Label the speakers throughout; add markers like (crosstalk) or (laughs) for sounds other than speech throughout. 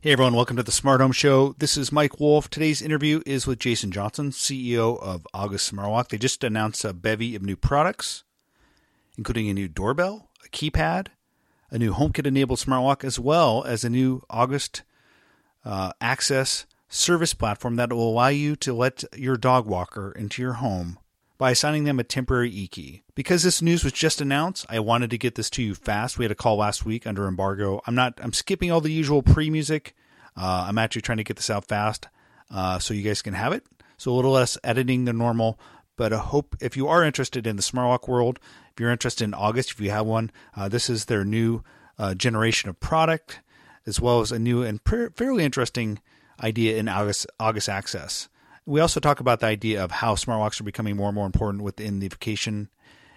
Speaker 1: Hey everyone, welcome to the Smart Home Show. This is Mike Wolf. Today's interview is with Jason Johnson, CEO of August Smart Lock. They just announced a bevy of new products, including a new doorbell, a keypad, a new HomeKit enabled smart lock, as well as a new August uh, Access service platform that will allow you to let your dog walker into your home by assigning them a temporary e-key. Because this news was just announced, I wanted to get this to you fast. We had a call last week under embargo. I'm not. I'm skipping all the usual pre-music. Uh, I'm actually trying to get this out fast uh, so you guys can have it. So a little less editing than normal. But I hope if you are interested in the smart lock world, if you're interested in August, if you have one, uh, this is their new uh, generation of product, as well as a new and fairly interesting idea in August August Access. We also talk about the idea of how smart locks are becoming more and more important within the vacation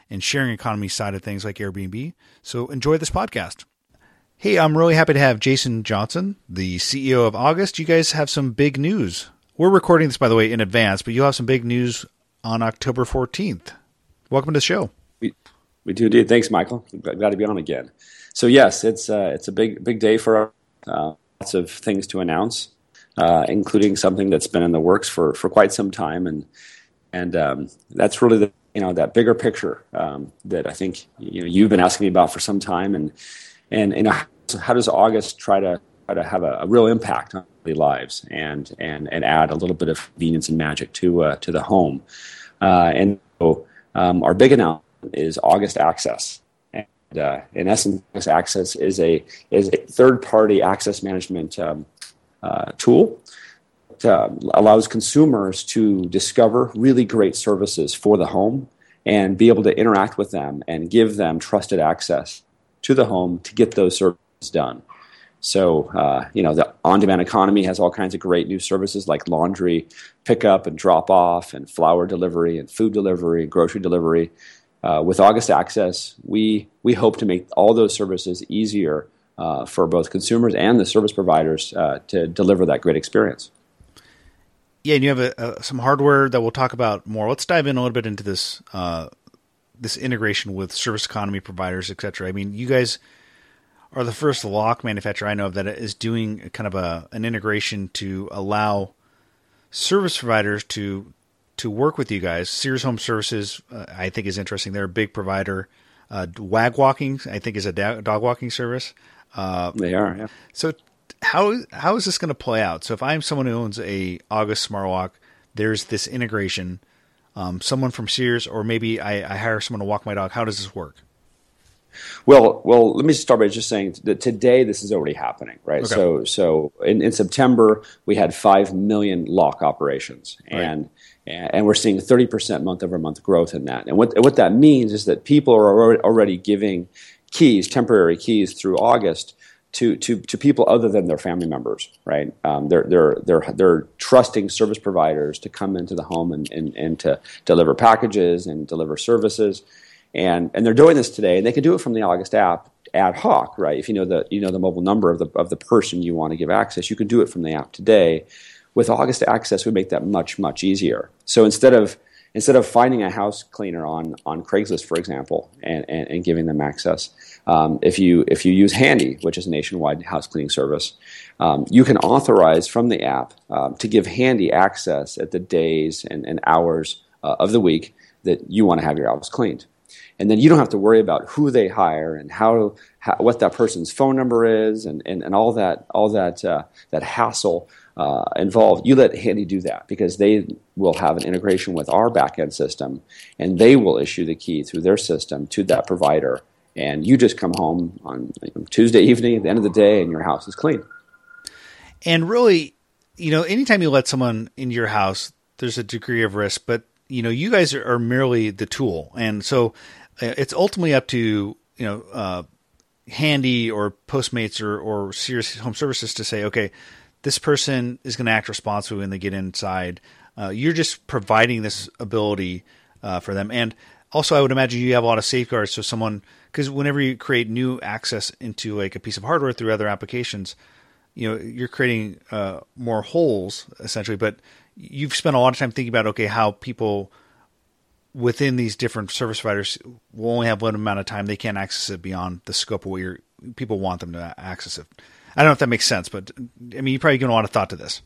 Speaker 1: and sharing economy side of things like Airbnb. So enjoy this podcast. Hey, I'm really happy to have Jason Johnson, the CEO of August. You guys have some big news. We're recording this, by the way, in advance, but you'll have some big news on October 14th. Welcome to the show.
Speaker 2: We, we do indeed. Thanks, Michael. Glad to be on again. So yes, it's uh, it's a big big day for uh, lots of things to announce uh, including something that's been in the works for, for quite some time, and and um, that's really the you know that bigger picture um, that I think you know you've been asking me about for some time, and and you know how does August try to try to have a, a real impact on daily lives and and and add a little bit of convenience and magic to uh, to the home, uh, and so um, our big announcement is August Access. And, uh, in essence, Access is a is a third party access management um, uh, tool that allows consumers to discover really great services for the home and be able to interact with them and give them trusted access to the home to get those services done. So, uh, you know, the on demand economy has all kinds of great new services like laundry pickup and drop off, and flower delivery, and food delivery, and grocery delivery. Uh, with August Access, we, we hope to make all those services easier uh, for both consumers and the service providers uh, to deliver that great experience.
Speaker 1: Yeah, and you have a, a, some hardware that we'll talk about more. Let's dive in a little bit into this uh, this integration with service economy providers, etc. I mean, you guys are the first lock manufacturer I know of that is doing kind of a an integration to allow service providers to to work with you guys. Sears Home Services, uh, I think, is interesting. They're a big provider. Uh, Wag Walking, I think, is a dog walking service.
Speaker 2: Uh, they are. Yeah.
Speaker 1: So how how is this going to play out? So if I'm someone who owns a August Smart Lock, there's this integration. Um, someone from Sears, or maybe I, I hire someone to walk my dog. How does this work?
Speaker 2: Well, well, let me start by just saying that today this is already happening, right? Okay. So, so in, in, September we had five million lock operations, and right. and we're seeing thirty percent month over month growth in that. And what what that means is that people are already giving keys, temporary keys through August to, to, to people other than their family members, right? Um, they're, they're, they're, they're trusting service providers to come into the home and, and, and to deliver packages and deliver services. And, and they're doing this today, and they can do it from the August app ad hoc, right? If you know the, you know the mobile number of the, of the person you want to give access, you can do it from the app today. With August Access, we make that much, much easier. So instead of instead of finding a house cleaner on, on Craigslist, for example, and, and, and giving them access, um, if, you, if you use Handy, which is a nationwide house cleaning service, um, you can authorize from the app um, to give Handy access at the days and, and hours uh, of the week that you want to have your house cleaned. And then you don't have to worry about who they hire and how, how what that person's phone number is and, and, and all that all that uh, that hassle uh, involved, you let Handy do that because they will have an integration with our backend system and they will issue the key through their system to that provider. And you just come home on Tuesday evening at the end of the day and your house is clean.
Speaker 1: And really, you know, anytime you let someone into your house, there's a degree of risk, but you know, you guys are, merely the tool. And so uh, it's ultimately up to, you know, uh, Handy or Postmates or, or Sears Home Services to say, okay, this person is going to act responsibly when they get inside. Uh, you're just providing this ability uh, for them, and also I would imagine you have a lot of safeguards. So someone, because whenever you create new access into like a piece of hardware through other applications, you know you're creating uh, more holes essentially. But you've spent a lot of time thinking about okay how people within these different service providers will only have one amount of time they can't access it beyond the scope of what your people want them to access it. I don't know if that makes sense, but I mean, you probably given a lot of thought to this.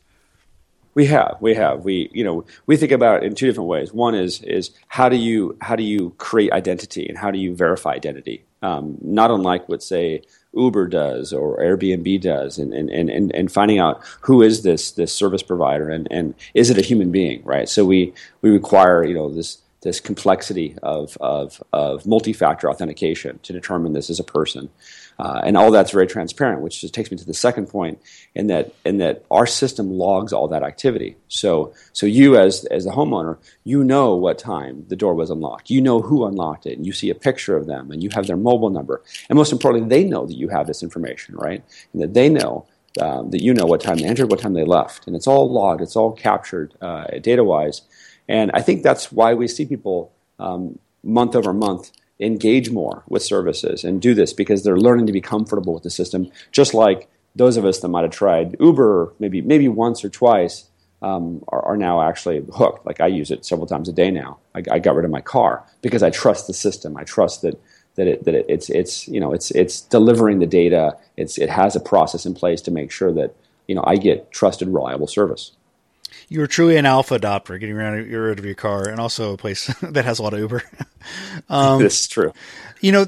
Speaker 2: We have, we have, we you know we think about it in two different ways. One is is how do you how do you create identity and how do you verify identity? Um, not unlike what say Uber does or Airbnb does, and, and, and, and finding out who is this this service provider and, and is it a human being, right? So we we require you know this this complexity of, of, of multi-factor authentication to determine this as a person. Uh, and all that's very transparent, which just takes me to the second point in that in that our system logs all that activity. So so you as as the homeowner, you know what time the door was unlocked. You know who unlocked it, and you see a picture of them, and you have their mobile number. And most importantly, they know that you have this information, right? And that they know um, that you know what time they entered, what time they left, and it's all logged, it's all captured uh, data wise. And I think that's why we see people um, month over month engage more with services and do this because they're learning to be comfortable with the system, just like those of us that might have tried Uber maybe maybe once or twice um, are, are, now actually hooked. Like I use it several times a day now. I, I, got rid of my car because I trust the system. I trust that that it, that it, it's it's you know it's it's delivering the data. It's it has a process in place to make sure that you know I get trusted, reliable service
Speaker 1: you were truly an alpha adopter, getting rid of your car, and also a place (laughs) that has a lot of Uber. (laughs)
Speaker 2: um, this is true.
Speaker 1: You know,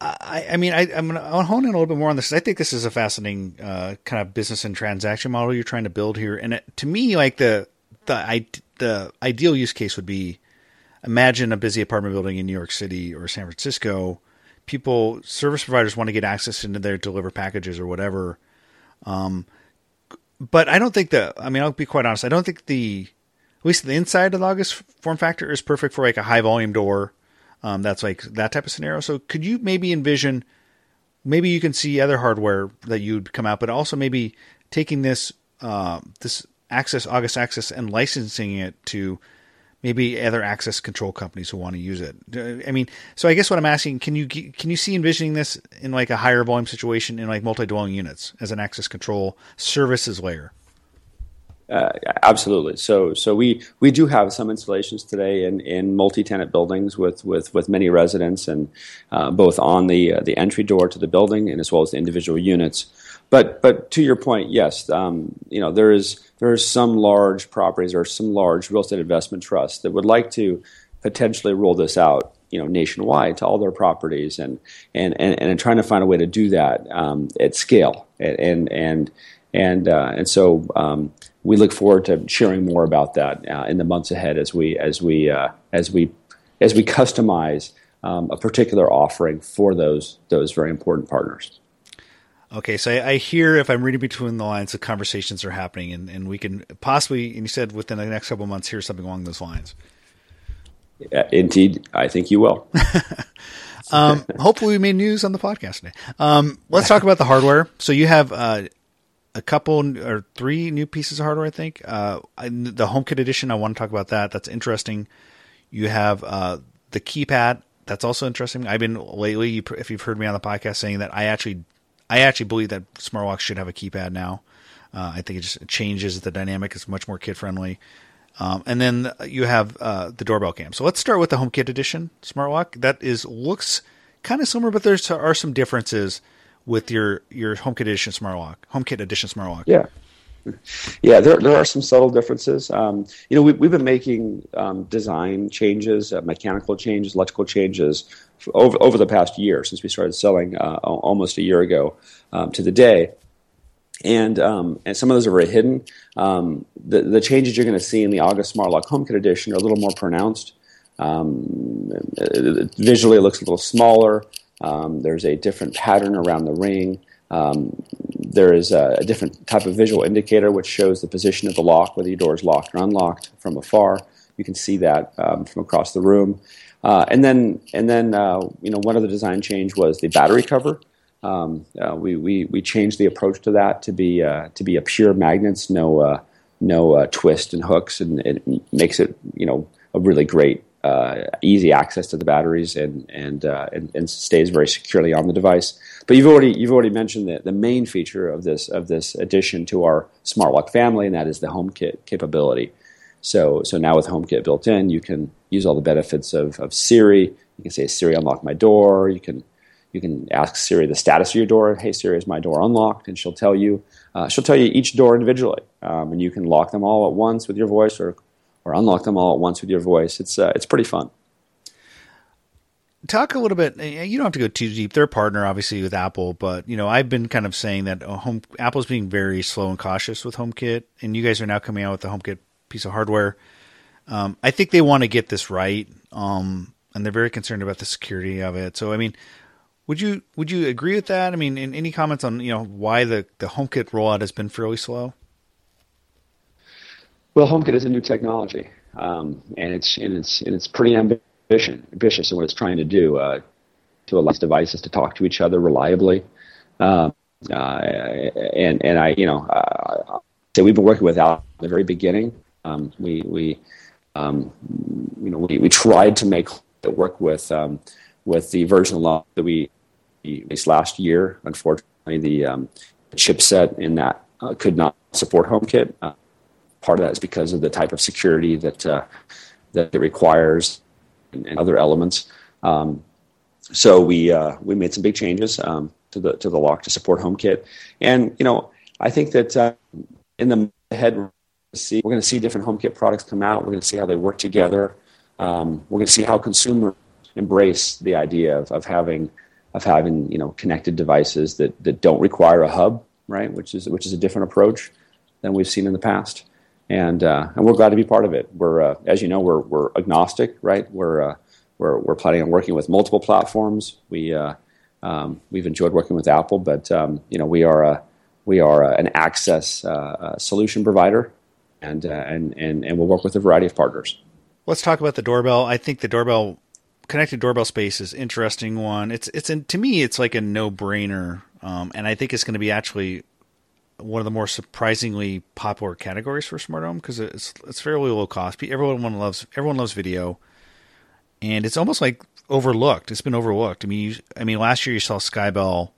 Speaker 1: I, I mean, I, am going to hone in a little bit more on this. I think this is a fascinating uh, kind of business and transaction model you're trying to build here. And it, to me, like the the I, the ideal use case would be imagine a busy apartment building in New York City or San Francisco. People, service providers want to get access into their deliver packages or whatever. Um, but I don't think the. I mean, I'll be quite honest. I don't think the at least the inside of the August form factor is perfect for like a high volume door. Um, that's like that type of scenario. So could you maybe envision? Maybe you can see other hardware that you'd come out, but also maybe taking this uh, this access August access and licensing it to maybe other access control companies who want to use it. I mean, so I guess what I'm asking, can you can you see envisioning this in like a higher volume situation in like multi-dwelling units as an access control services layer?
Speaker 2: Uh, absolutely. So, so we, we do have some installations today in, in multi-tenant buildings with, with, with many residents, and uh, both on the uh, the entry door to the building and as well as the individual units. But but to your point, yes, um, you know there is there are some large properties or some large real estate investment trusts that would like to potentially roll this out, you know, nationwide to all their properties, and and and, and trying to find a way to do that um, at scale, and and and uh, and so um, we look forward to sharing more about that uh, in the months ahead as we as we uh, as we as we customize um, a particular offering for those those very important partners.
Speaker 1: Okay, so I, I, hear if I'm reading between the lines, the conversations are happening, and, and we can possibly, and you said within the next couple of months, hear something along those lines.
Speaker 2: Yeah, indeed, I think you will. (laughs)
Speaker 1: um, hopefully, we made news on the podcast today. Um, let's talk about the hardware. So you have uh, a couple or three new pieces of hardware, I think. Uh, the HomeKit edition, I want to talk about that. That's interesting. You have uh, the keypad. That's also interesting. I've been lately, if you've heard me on the podcast, saying that I actually I actually believe that smart lock should have a keypad now. Uh, I think it just changes the dynamic. It's much more kid friendly. Um, and then you have uh, the doorbell cam. So let's start with the HomeKit edition smart lock. That is looks kind of similar, but there are some differences with your your HomeKit edition smart lock. HomeKit edition smart lock.
Speaker 2: Yeah. Yeah, there, there are some subtle differences. Um, you know, we, we've been making um, design changes, uh, mechanical changes, electrical changes over, over the past year since we started selling uh, almost a year ago um, to the day. And, um, and some of those are very hidden. Um, the, the changes you're going to see in the August Smart Lock HomeKit edition are a little more pronounced. Um, visually, it looks a little smaller. there's a different pattern around the ring. Um, there is a, a, different type of visual indicator which shows the position of the lock, whether your door is locked or unlocked from afar. You can see that um, from across the room. Uh, and then, and then uh, you know, one other design change was the battery cover. Um, uh, we, we, we changed the approach to that to be uh, to be a pure magnets, no uh, no uh, twist and hooks, and it makes it you know a really great uh, easy access to the batteries and and, uh, and, and stays very securely on the device. But you've already you've already mentioned the, the main feature of this of this addition to our smart lock family, and that is the HomeKit capability. So so now with HomeKit built in, you can use all the benefits of, of Siri. You can say Siri unlock my door. You can you can ask Siri the status of your door. Hey Siri, is my door unlocked? And she'll tell you uh, she'll tell you each door individually, um, and you can lock them all at once with your voice or or unlock them all at once with your voice. It's uh, it's pretty fun.
Speaker 1: Talk a little bit. Eh, you don't have to go too deep. They're a partner, obviously, with Apple, but you know I've been kind of saying that uh, home Apple's being very slow and cautious with HomeKit, and you guys are now coming out with the HomeKit piece of hardware. Um, I think they want to get this right, um, and they're very concerned about the security of it. So, I mean, would you would you agree with that? I mean, any comments on you know why the the HomeKit rollout has been fairly slow?
Speaker 2: Well, HomeKit is a new technology, um, and it's and it's and it's pretty ambitious, ambitious in what it's trying to do uh, to allow devices to talk to each other reliably. Um, uh, and and I, you know, uh, say we've been working with Al at the very beginning. Um, we we um, you know we, we tried to make it work with um, with the version of law that we released last year. Unfortunately, the um, chipset in that uh, could not support HomeKit. Part of that is because of the type of security that uh, that it requires and, and other elements. Um, so we uh, we made some big changes um, to the to the lock to support HomeKit, and you know I think that uh, in the head we're going to see different HomeKit products come out. We're going to see how they work together. Um, we're going to see how consumers embrace the idea of, of having of having you know connected devices that that don't require a hub, right? Which is which is a different approach than we've seen in the past and uh, and we're glad to be part of it. We're uh, as you know we're we're agnostic, right? We're uh, we're we're planning on working with multiple platforms. We uh, um, we've enjoyed working with Apple, but um, you know we are a we are a, an access uh, solution provider, and uh, and and and we'll work with a variety of partners.
Speaker 1: Let's talk about the doorbell. I think the doorbell connected doorbell space is interesting one. It's it's in, to me it's like a no brainer, um, and I think it's going to be actually one of the more surprisingly popular categories for smart home because it's it's fairly low cost. Everyone loves everyone loves video, and it's almost like overlooked. It's been overlooked. I mean, you, I mean, last year you saw Skybell,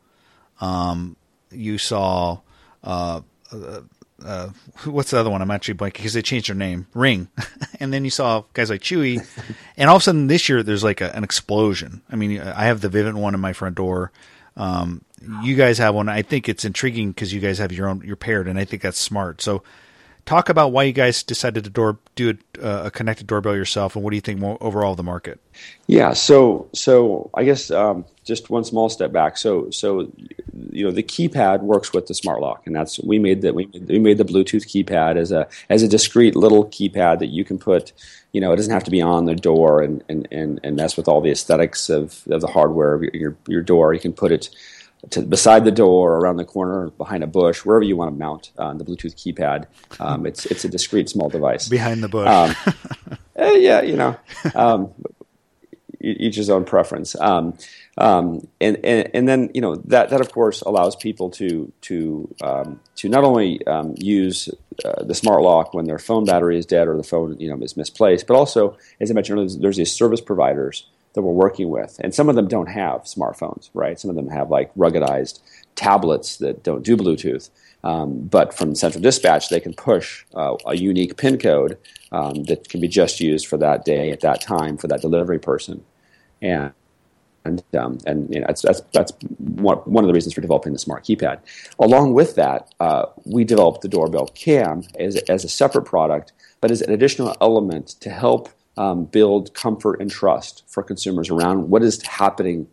Speaker 1: um, you saw uh, uh, uh, what's the other one? I'm actually blanking because they changed their name, Ring, (laughs) and then you saw guys like Chui, (laughs) and all of a sudden this year there's like a, an explosion. I mean, I have the Vivint one in my front door. Um, you guys have one. I think it's intriguing because you guys have your own, you're paired, and I think that's smart. So, talk about why you guys decided to door, do a, uh, a connected doorbell yourself, and what do you think overall of the market?
Speaker 2: Yeah, so so I guess um, just one small step back. So so you know the keypad works with the smart lock, and that's we made that we we made the Bluetooth keypad as a as a discrete little keypad that you can put. You know, it doesn't have to be on the door and and and, and mess with all the aesthetics of, of the hardware of your your door. You can put it to beside the door, around the corner, behind a bush, wherever you want to mount uh, the Bluetooth keypad. Um, it's it's a discrete small device.
Speaker 1: Behind the bush. Um,
Speaker 2: uh, (laughs) yeah, you know, um, each his own preference. Um, um, and, and and then you know that that of course allows people to to um, to not only use uh, the smart lock when their phone battery is dead or the phone you know is misplaced, but also as I mentioned earlier, there's, there's these service providers that we're working with. And some of them don't have smartphones, right? Some of them have like ruggedized tablets that don't do Bluetooth. Um, but from central dispatch, they can push uh, a unique PIN code um, that can be just used for that day at that time for that delivery person. And and um, and you know, that's that's that's one, of the reasons for developing the smart keypad. Along with that, uh, we developed the doorbell cam as as a separate product, but as an additional element to help um, build comfort and trust for consumers around what is happening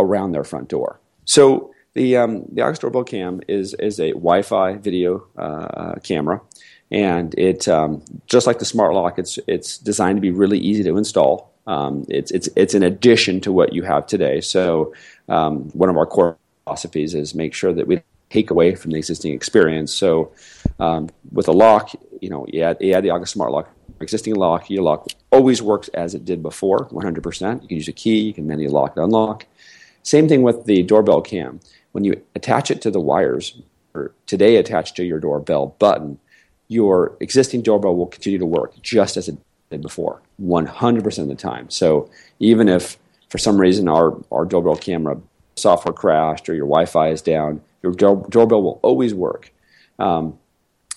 Speaker 2: around their front door. So the um, the August Doorbell Cam is is a Wi-Fi video uh, camera, and it um, just like the Smart Lock, it's it's designed to be really easy to install. Um, it's it's it's an addition to what you have today. So um, one of our core philosophies is make sure that we take away from the existing experience. So um, with a lock, you know, you add, you add the August Smart Lock existing lock, your lock always works as it did before, 100%. You can use a key, you can manually lock and unlock. Same thing with the doorbell cam. When you attach it to the wires, or today attached to your doorbell button, your existing doorbell will continue to work just as it did before, 100% of the time. So even if for some reason our, our doorbell camera software crashed or your Wi-Fi is down, your door, doorbell will always work. Um,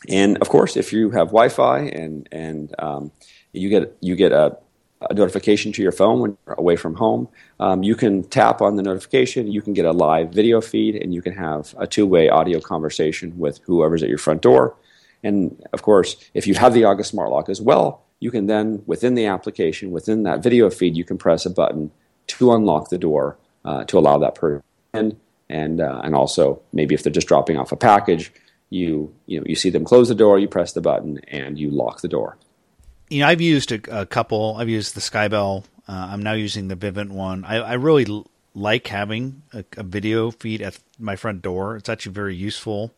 Speaker 2: and of course, if you have Wi-Fi and and um, you get you get a, a, notification to your phone when you're away from home, um, you can tap on the notification. You can get a live video feed, and you can have a two-way audio conversation with whoever's at your front door. And of course, if you have the August Smart Lock as well, you can then within the application, within that video feed, you can press a button to unlock the door uh, to allow that person in, and uh, and also maybe if they're just dropping off a package you you know you see them close the door, you press the button, and you lock the door.
Speaker 1: You know, I've used a, a couple. I've used the Skybell. Uh, I'm now using the Vivint one. I, I really l- like having a, a, video feed at my front door. It's actually very useful,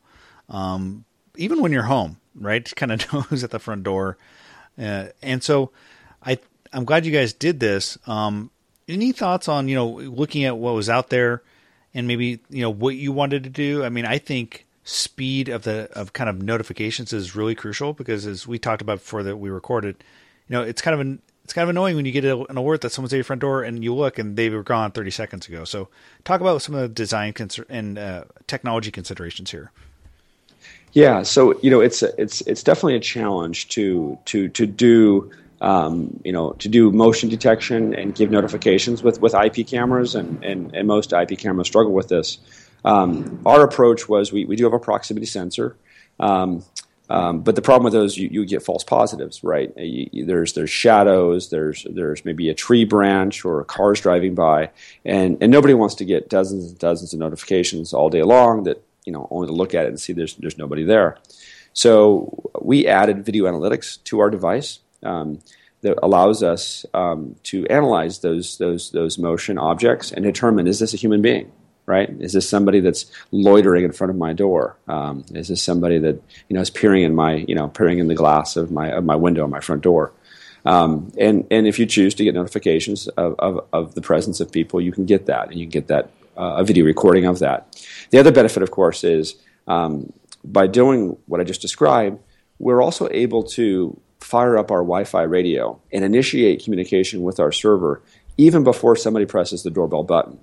Speaker 1: um, even when you're home. Right, kind of (laughs) knows at the front door, uh, and so I I'm glad you guys did this. Um, any thoughts on you know looking at what was out there and maybe you know what you wanted to do? I mean, I think speed of the of kind of notifications is really crucial because as we talked about before that we recorded, you know, it's kind of an it's kind of annoying when you get an alert that someone's at your front door and you look and they were gone 30 seconds ago. So, talk about some of the design and uh, technology considerations here.
Speaker 2: Yeah, so you know, it's it's it's definitely a challenge to to to do um, you know to do motion detection and give notifications with with IP cameras, and and, and most IP cameras struggle with this. Um, our approach was we, we do have a proximity sensor. Um, um, but the problem with those, you, you get false positives, right? You, you, there's there's shadows, there's there's maybe a tree branch or cars driving by, and and nobody wants to get dozens and dozens of notifications all day long that you know only to look at it and see there's there's nobody there. So we added video analytics to our device um, that allows us um, to analyze those those those motion objects and determine is this a human being, right? Is this somebody that's loitering in front of my door? Um, is this somebody that you know is peering in my you know peering in the glass of my of my window on my front door? Um, and and if you choose to get notifications of, of, of, the presence of people, you can get that, and you can get that uh, a video recording of that. The other benefit, of course, is um, by doing what I just described, we're also able to fire up our Wi-Fi radio and initiate communication with our server even before somebody presses the doorbell button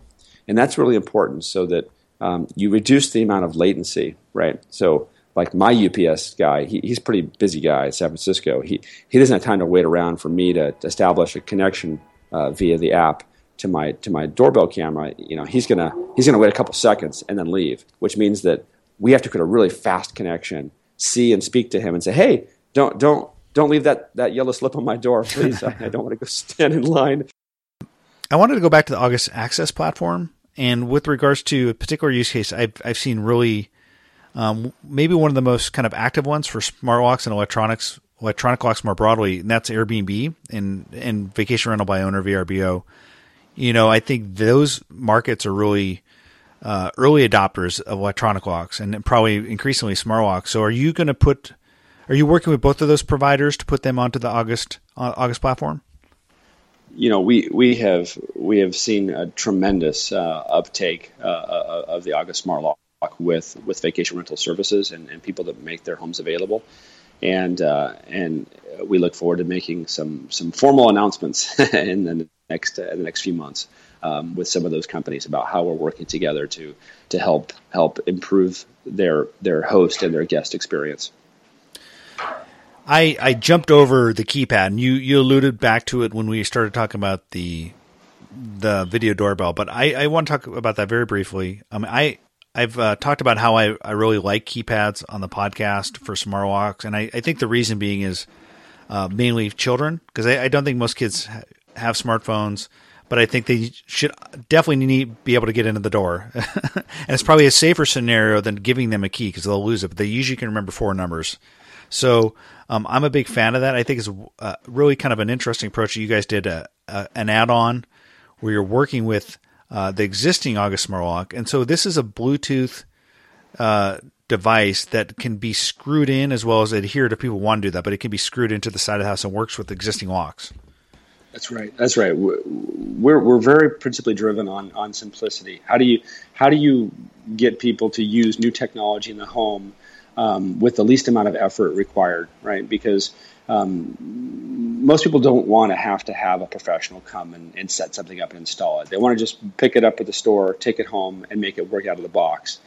Speaker 2: and that's really important so that um, you reduce the amount of latency, right? So, like my UPS guy, he, he's a pretty busy guy in San Francisco. He he doesn't have time to wait around for me to, establish a connection uh, via the app to my to my doorbell camera. You know, he's gonna he's gonna wait a couple seconds and then leave, which means that we have to create a really fast connection, see and speak to him, and say, hey, don't don't don't leave that, that yellow slip on my door, please. I don't want to go (laughs) stand in line.
Speaker 1: I wanted to go back to the August Access platform, and with regards to a particular use case, I've I've seen really um, maybe one of the most kind of active ones for smart locks and electronics, electronic locks more broadly, and that's Airbnb and and vacation rental by owner VRBO. You know, I think those markets are really uh, early adopters of electronic locks and probably increasingly smart locks. So, are you going to put? Are you working with both of those providers to put them onto the August uh, August platform?
Speaker 2: You know, we, we have we have seen a tremendous uh, uptake uh, uh, of the August Smart Lock with with vacation rental services and, and people that make their homes available, and uh, and we look forward to making some some formal announcements (laughs) in the next in the next few months um, with some of those companies about how we're working together to to help help improve their their host and their guest experience.
Speaker 1: I, I jumped over the keypad, and you, you alluded back to it when we started talking about the the video doorbell. But I, I want to talk about that very briefly. Mean, I I've uh, talked about how I, I really like keypads on the podcast for smart locks, and I, I think the reason being is uh, mainly children because I, I, don't think most kids ha- have smartphones, but I think they should definitely need be able to get into the door, (laughs) and it's probably a safer scenario than giving them a key because they'll lose it. But they usually can remember four numbers. So um, I'm a big fan of that. I think it's uh, really kind of an interesting approach. You guys did a, a, an add-on where you're working with uh, the existing August Smart Lock, and so this is a Bluetooth uh, device that can be screwed in as well as adhere to people want to do that, but it can be screwed into the side of the house and works with existing locks.
Speaker 2: That's right. That's right. We're we're very principally driven on on simplicity. How do you how do you get people to use new technology in the home um, with the least amount of effort required, right? Because um, most people don't want to have to have a professional come and, and, set something up and install it. They want to just pick it up at the store, take it home, and make it work out of the box.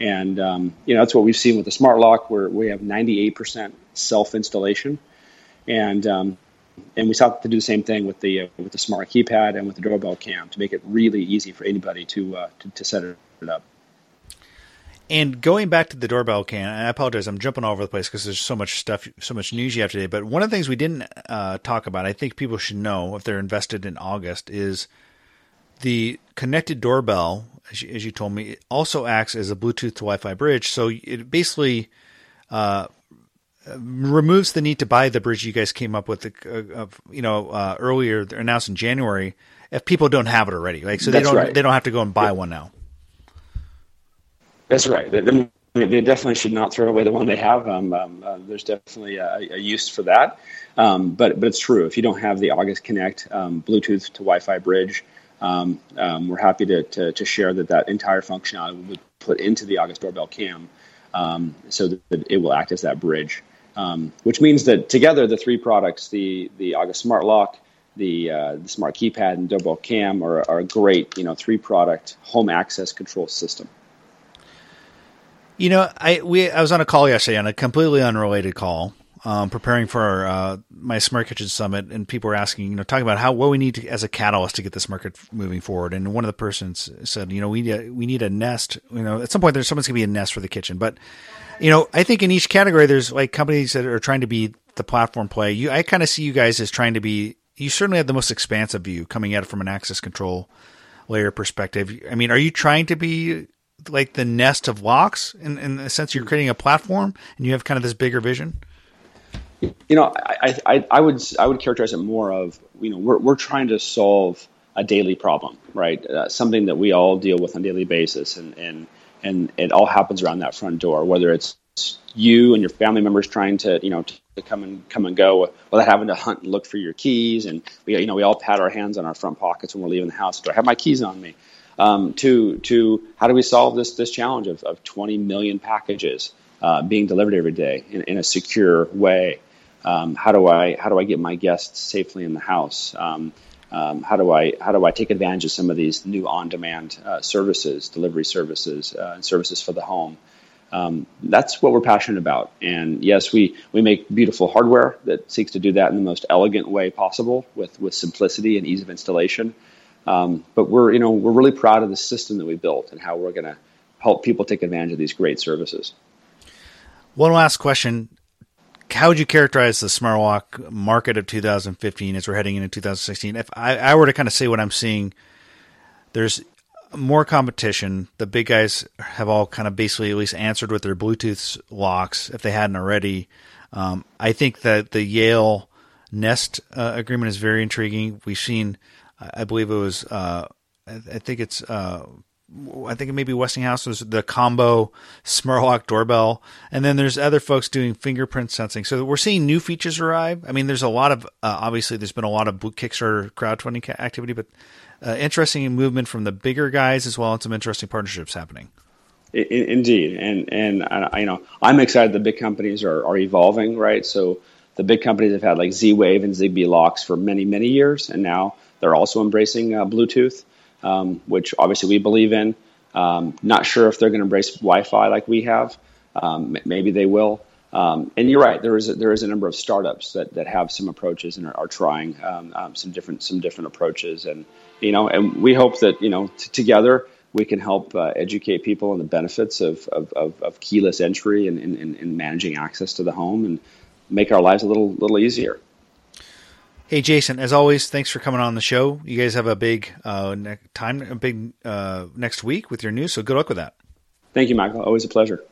Speaker 2: And um, you know that's what we've seen with the smart lock, where we have 98% self installation, and um, and we sought to do the same thing with the uh, with the smart keypad and with the doorbell cam to make it really easy for anybody to uh, to, to set it up.
Speaker 1: And going back to the doorbell cam, I apologize, I'm jumping all over the place because there's so much stuff, so much news you have today. But one of the things we didn't uh, talk about, I think people should know if they're invested in August, is the connected doorbell. As you, as you told me, it also acts as a Bluetooth to Wi-Fi bridge. So it basically uh, removes the need to buy the bridge you guys came up with, uh, you know, uh, earlier announced in January. If people don't have it already, like so, That's they don't right. they don't have to go and buy yeah. one now.
Speaker 2: That's right. They, they, definitely should not throw away the one they have. Um, um, uh, there's definitely a, a, use for that. Um, but but it's true. If you don't have the August Connect um, Bluetooth to Wi-Fi bridge, um, um, we're happy to, to, to share that that entire functionality would put into the August Doorbell Cam, so that, it will act as that bridge. which means that together, the three products, the the August Smart Lock, the, uh, the smart keypad and doorbell cam are, are a great, you know, three product home access control system.
Speaker 1: You know, I we I was on a call yesterday on a completely unrelated call, um, preparing for uh, my Smart Kitchen Summit, and people were asking, you know, talking about how what we need to, as a catalyst to get this market moving forward. And one of the persons said, you know, we need a, we need a nest. You know, at some point there's someone's gonna be a nest for the kitchen, but you know, I think in each category there's like companies that are trying to be the platform play. You, I kind of see you guys as trying to be. You certainly have the most expansive view coming at it from an access control layer perspective. I mean, are you trying to be like the nest of locks in, in the sense you're creating a platform and you have kind of this bigger vision?
Speaker 2: You know, I, I, I would I would characterize it more of you know we're we're trying to solve a daily problem, right? Uh, something that we all deal with on a daily basis, and and and it all happens around that front door. Whether it's you and your family members trying to you know to come and come and go without having to hunt and look for your keys, and we you know we all pat our hands on our front pockets when we're leaving the house. Do I have my keys on me? Um, to to how do we solve this this challenge of, of 20 million packages uh, being delivered every day in, in a secure way? Um, how do I how do I get my guests safely in the house? Um, um how do I how do I take advantage of some of these new on-demand uh, services, delivery services, uh, and services for the home? Um, that's what we're passionate about. And yes, we, we make beautiful hardware that seeks to do that in the most elegant way possible with, with simplicity and ease of installation. Um, but we're you know we're really proud of the system that we built and how we're going to help people take advantage of these great services.
Speaker 1: One last question: How would you characterize the smart lock market of 2015 as we're heading into 2016? If I, I were to kind of say what I'm seeing, there's more competition. The big guys have all kind of basically at least answered with their Bluetooth locks if they hadn't already. Um, I think that the Yale Nest uh, agreement is very intriguing. We've seen I believe it was. Uh, I, think it's. Uh, I think it may be Westinghouse was the combo Smartlock doorbell, and then there's other folks doing fingerprint sensing. So we're seeing new features arrive. I mean, there's a lot of uh, obviously there's been a lot of Kickstarter crowdfunding activity, but uh, interesting movement from the bigger guys as well, and some interesting partnerships happening.
Speaker 2: Indeed, and and you know I'm excited. The big companies are are evolving, right? So the big companies have had like Z Wave and Zigbee locks for many many years, and now they're also embracing uh, Bluetooth, um, which obviously we believe in. Um, not sure if they're going to embrace Wi-Fi like we have. Um, maybe they will. Um, and you're right. There is a, there is a number of startups that, that have some approaches and are, are trying um, um, some different some different approaches. And you know, and we hope that you know t- together we can help uh, educate people on the benefits of, of, of, of keyless entry and, and, and managing access to the home and make our lives a little little easier.
Speaker 1: Hey Jason, as always, thanks for coming on the show. You guys have a big uh, ne- time, a big uh, next week with your news. So good luck with that.
Speaker 2: Thank you, Michael. Always a pleasure.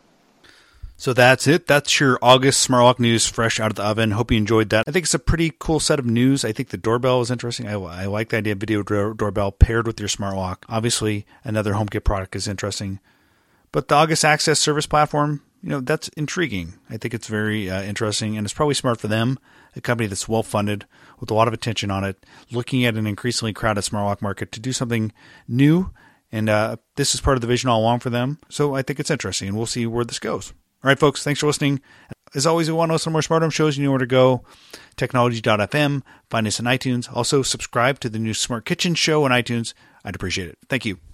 Speaker 1: So that's it. That's your August Smartlock news, fresh out of the oven. Hope you enjoyed that. I think it's a pretty cool set of news. I think the doorbell is interesting. I, I like the idea of video doorbell paired with your Smartlock. Obviously, another HomeKit product is interesting, but the August Access Service Platform, you know, that's intriguing. I think it's very uh, interesting, and it's probably smart for them, a company that's well funded with a lot of attention on it, looking at an increasingly crowded smart lock market to do something new. And uh, this is part of the vision all along for them. So I think it's interesting, and we'll see where this goes. All right, folks, thanks for listening. As always, if you want to know some more Smart Home shows. You know where to go. Technology.fm. Find us on iTunes. Also, subscribe to the new Smart Kitchen show on iTunes. I'd appreciate it. Thank you.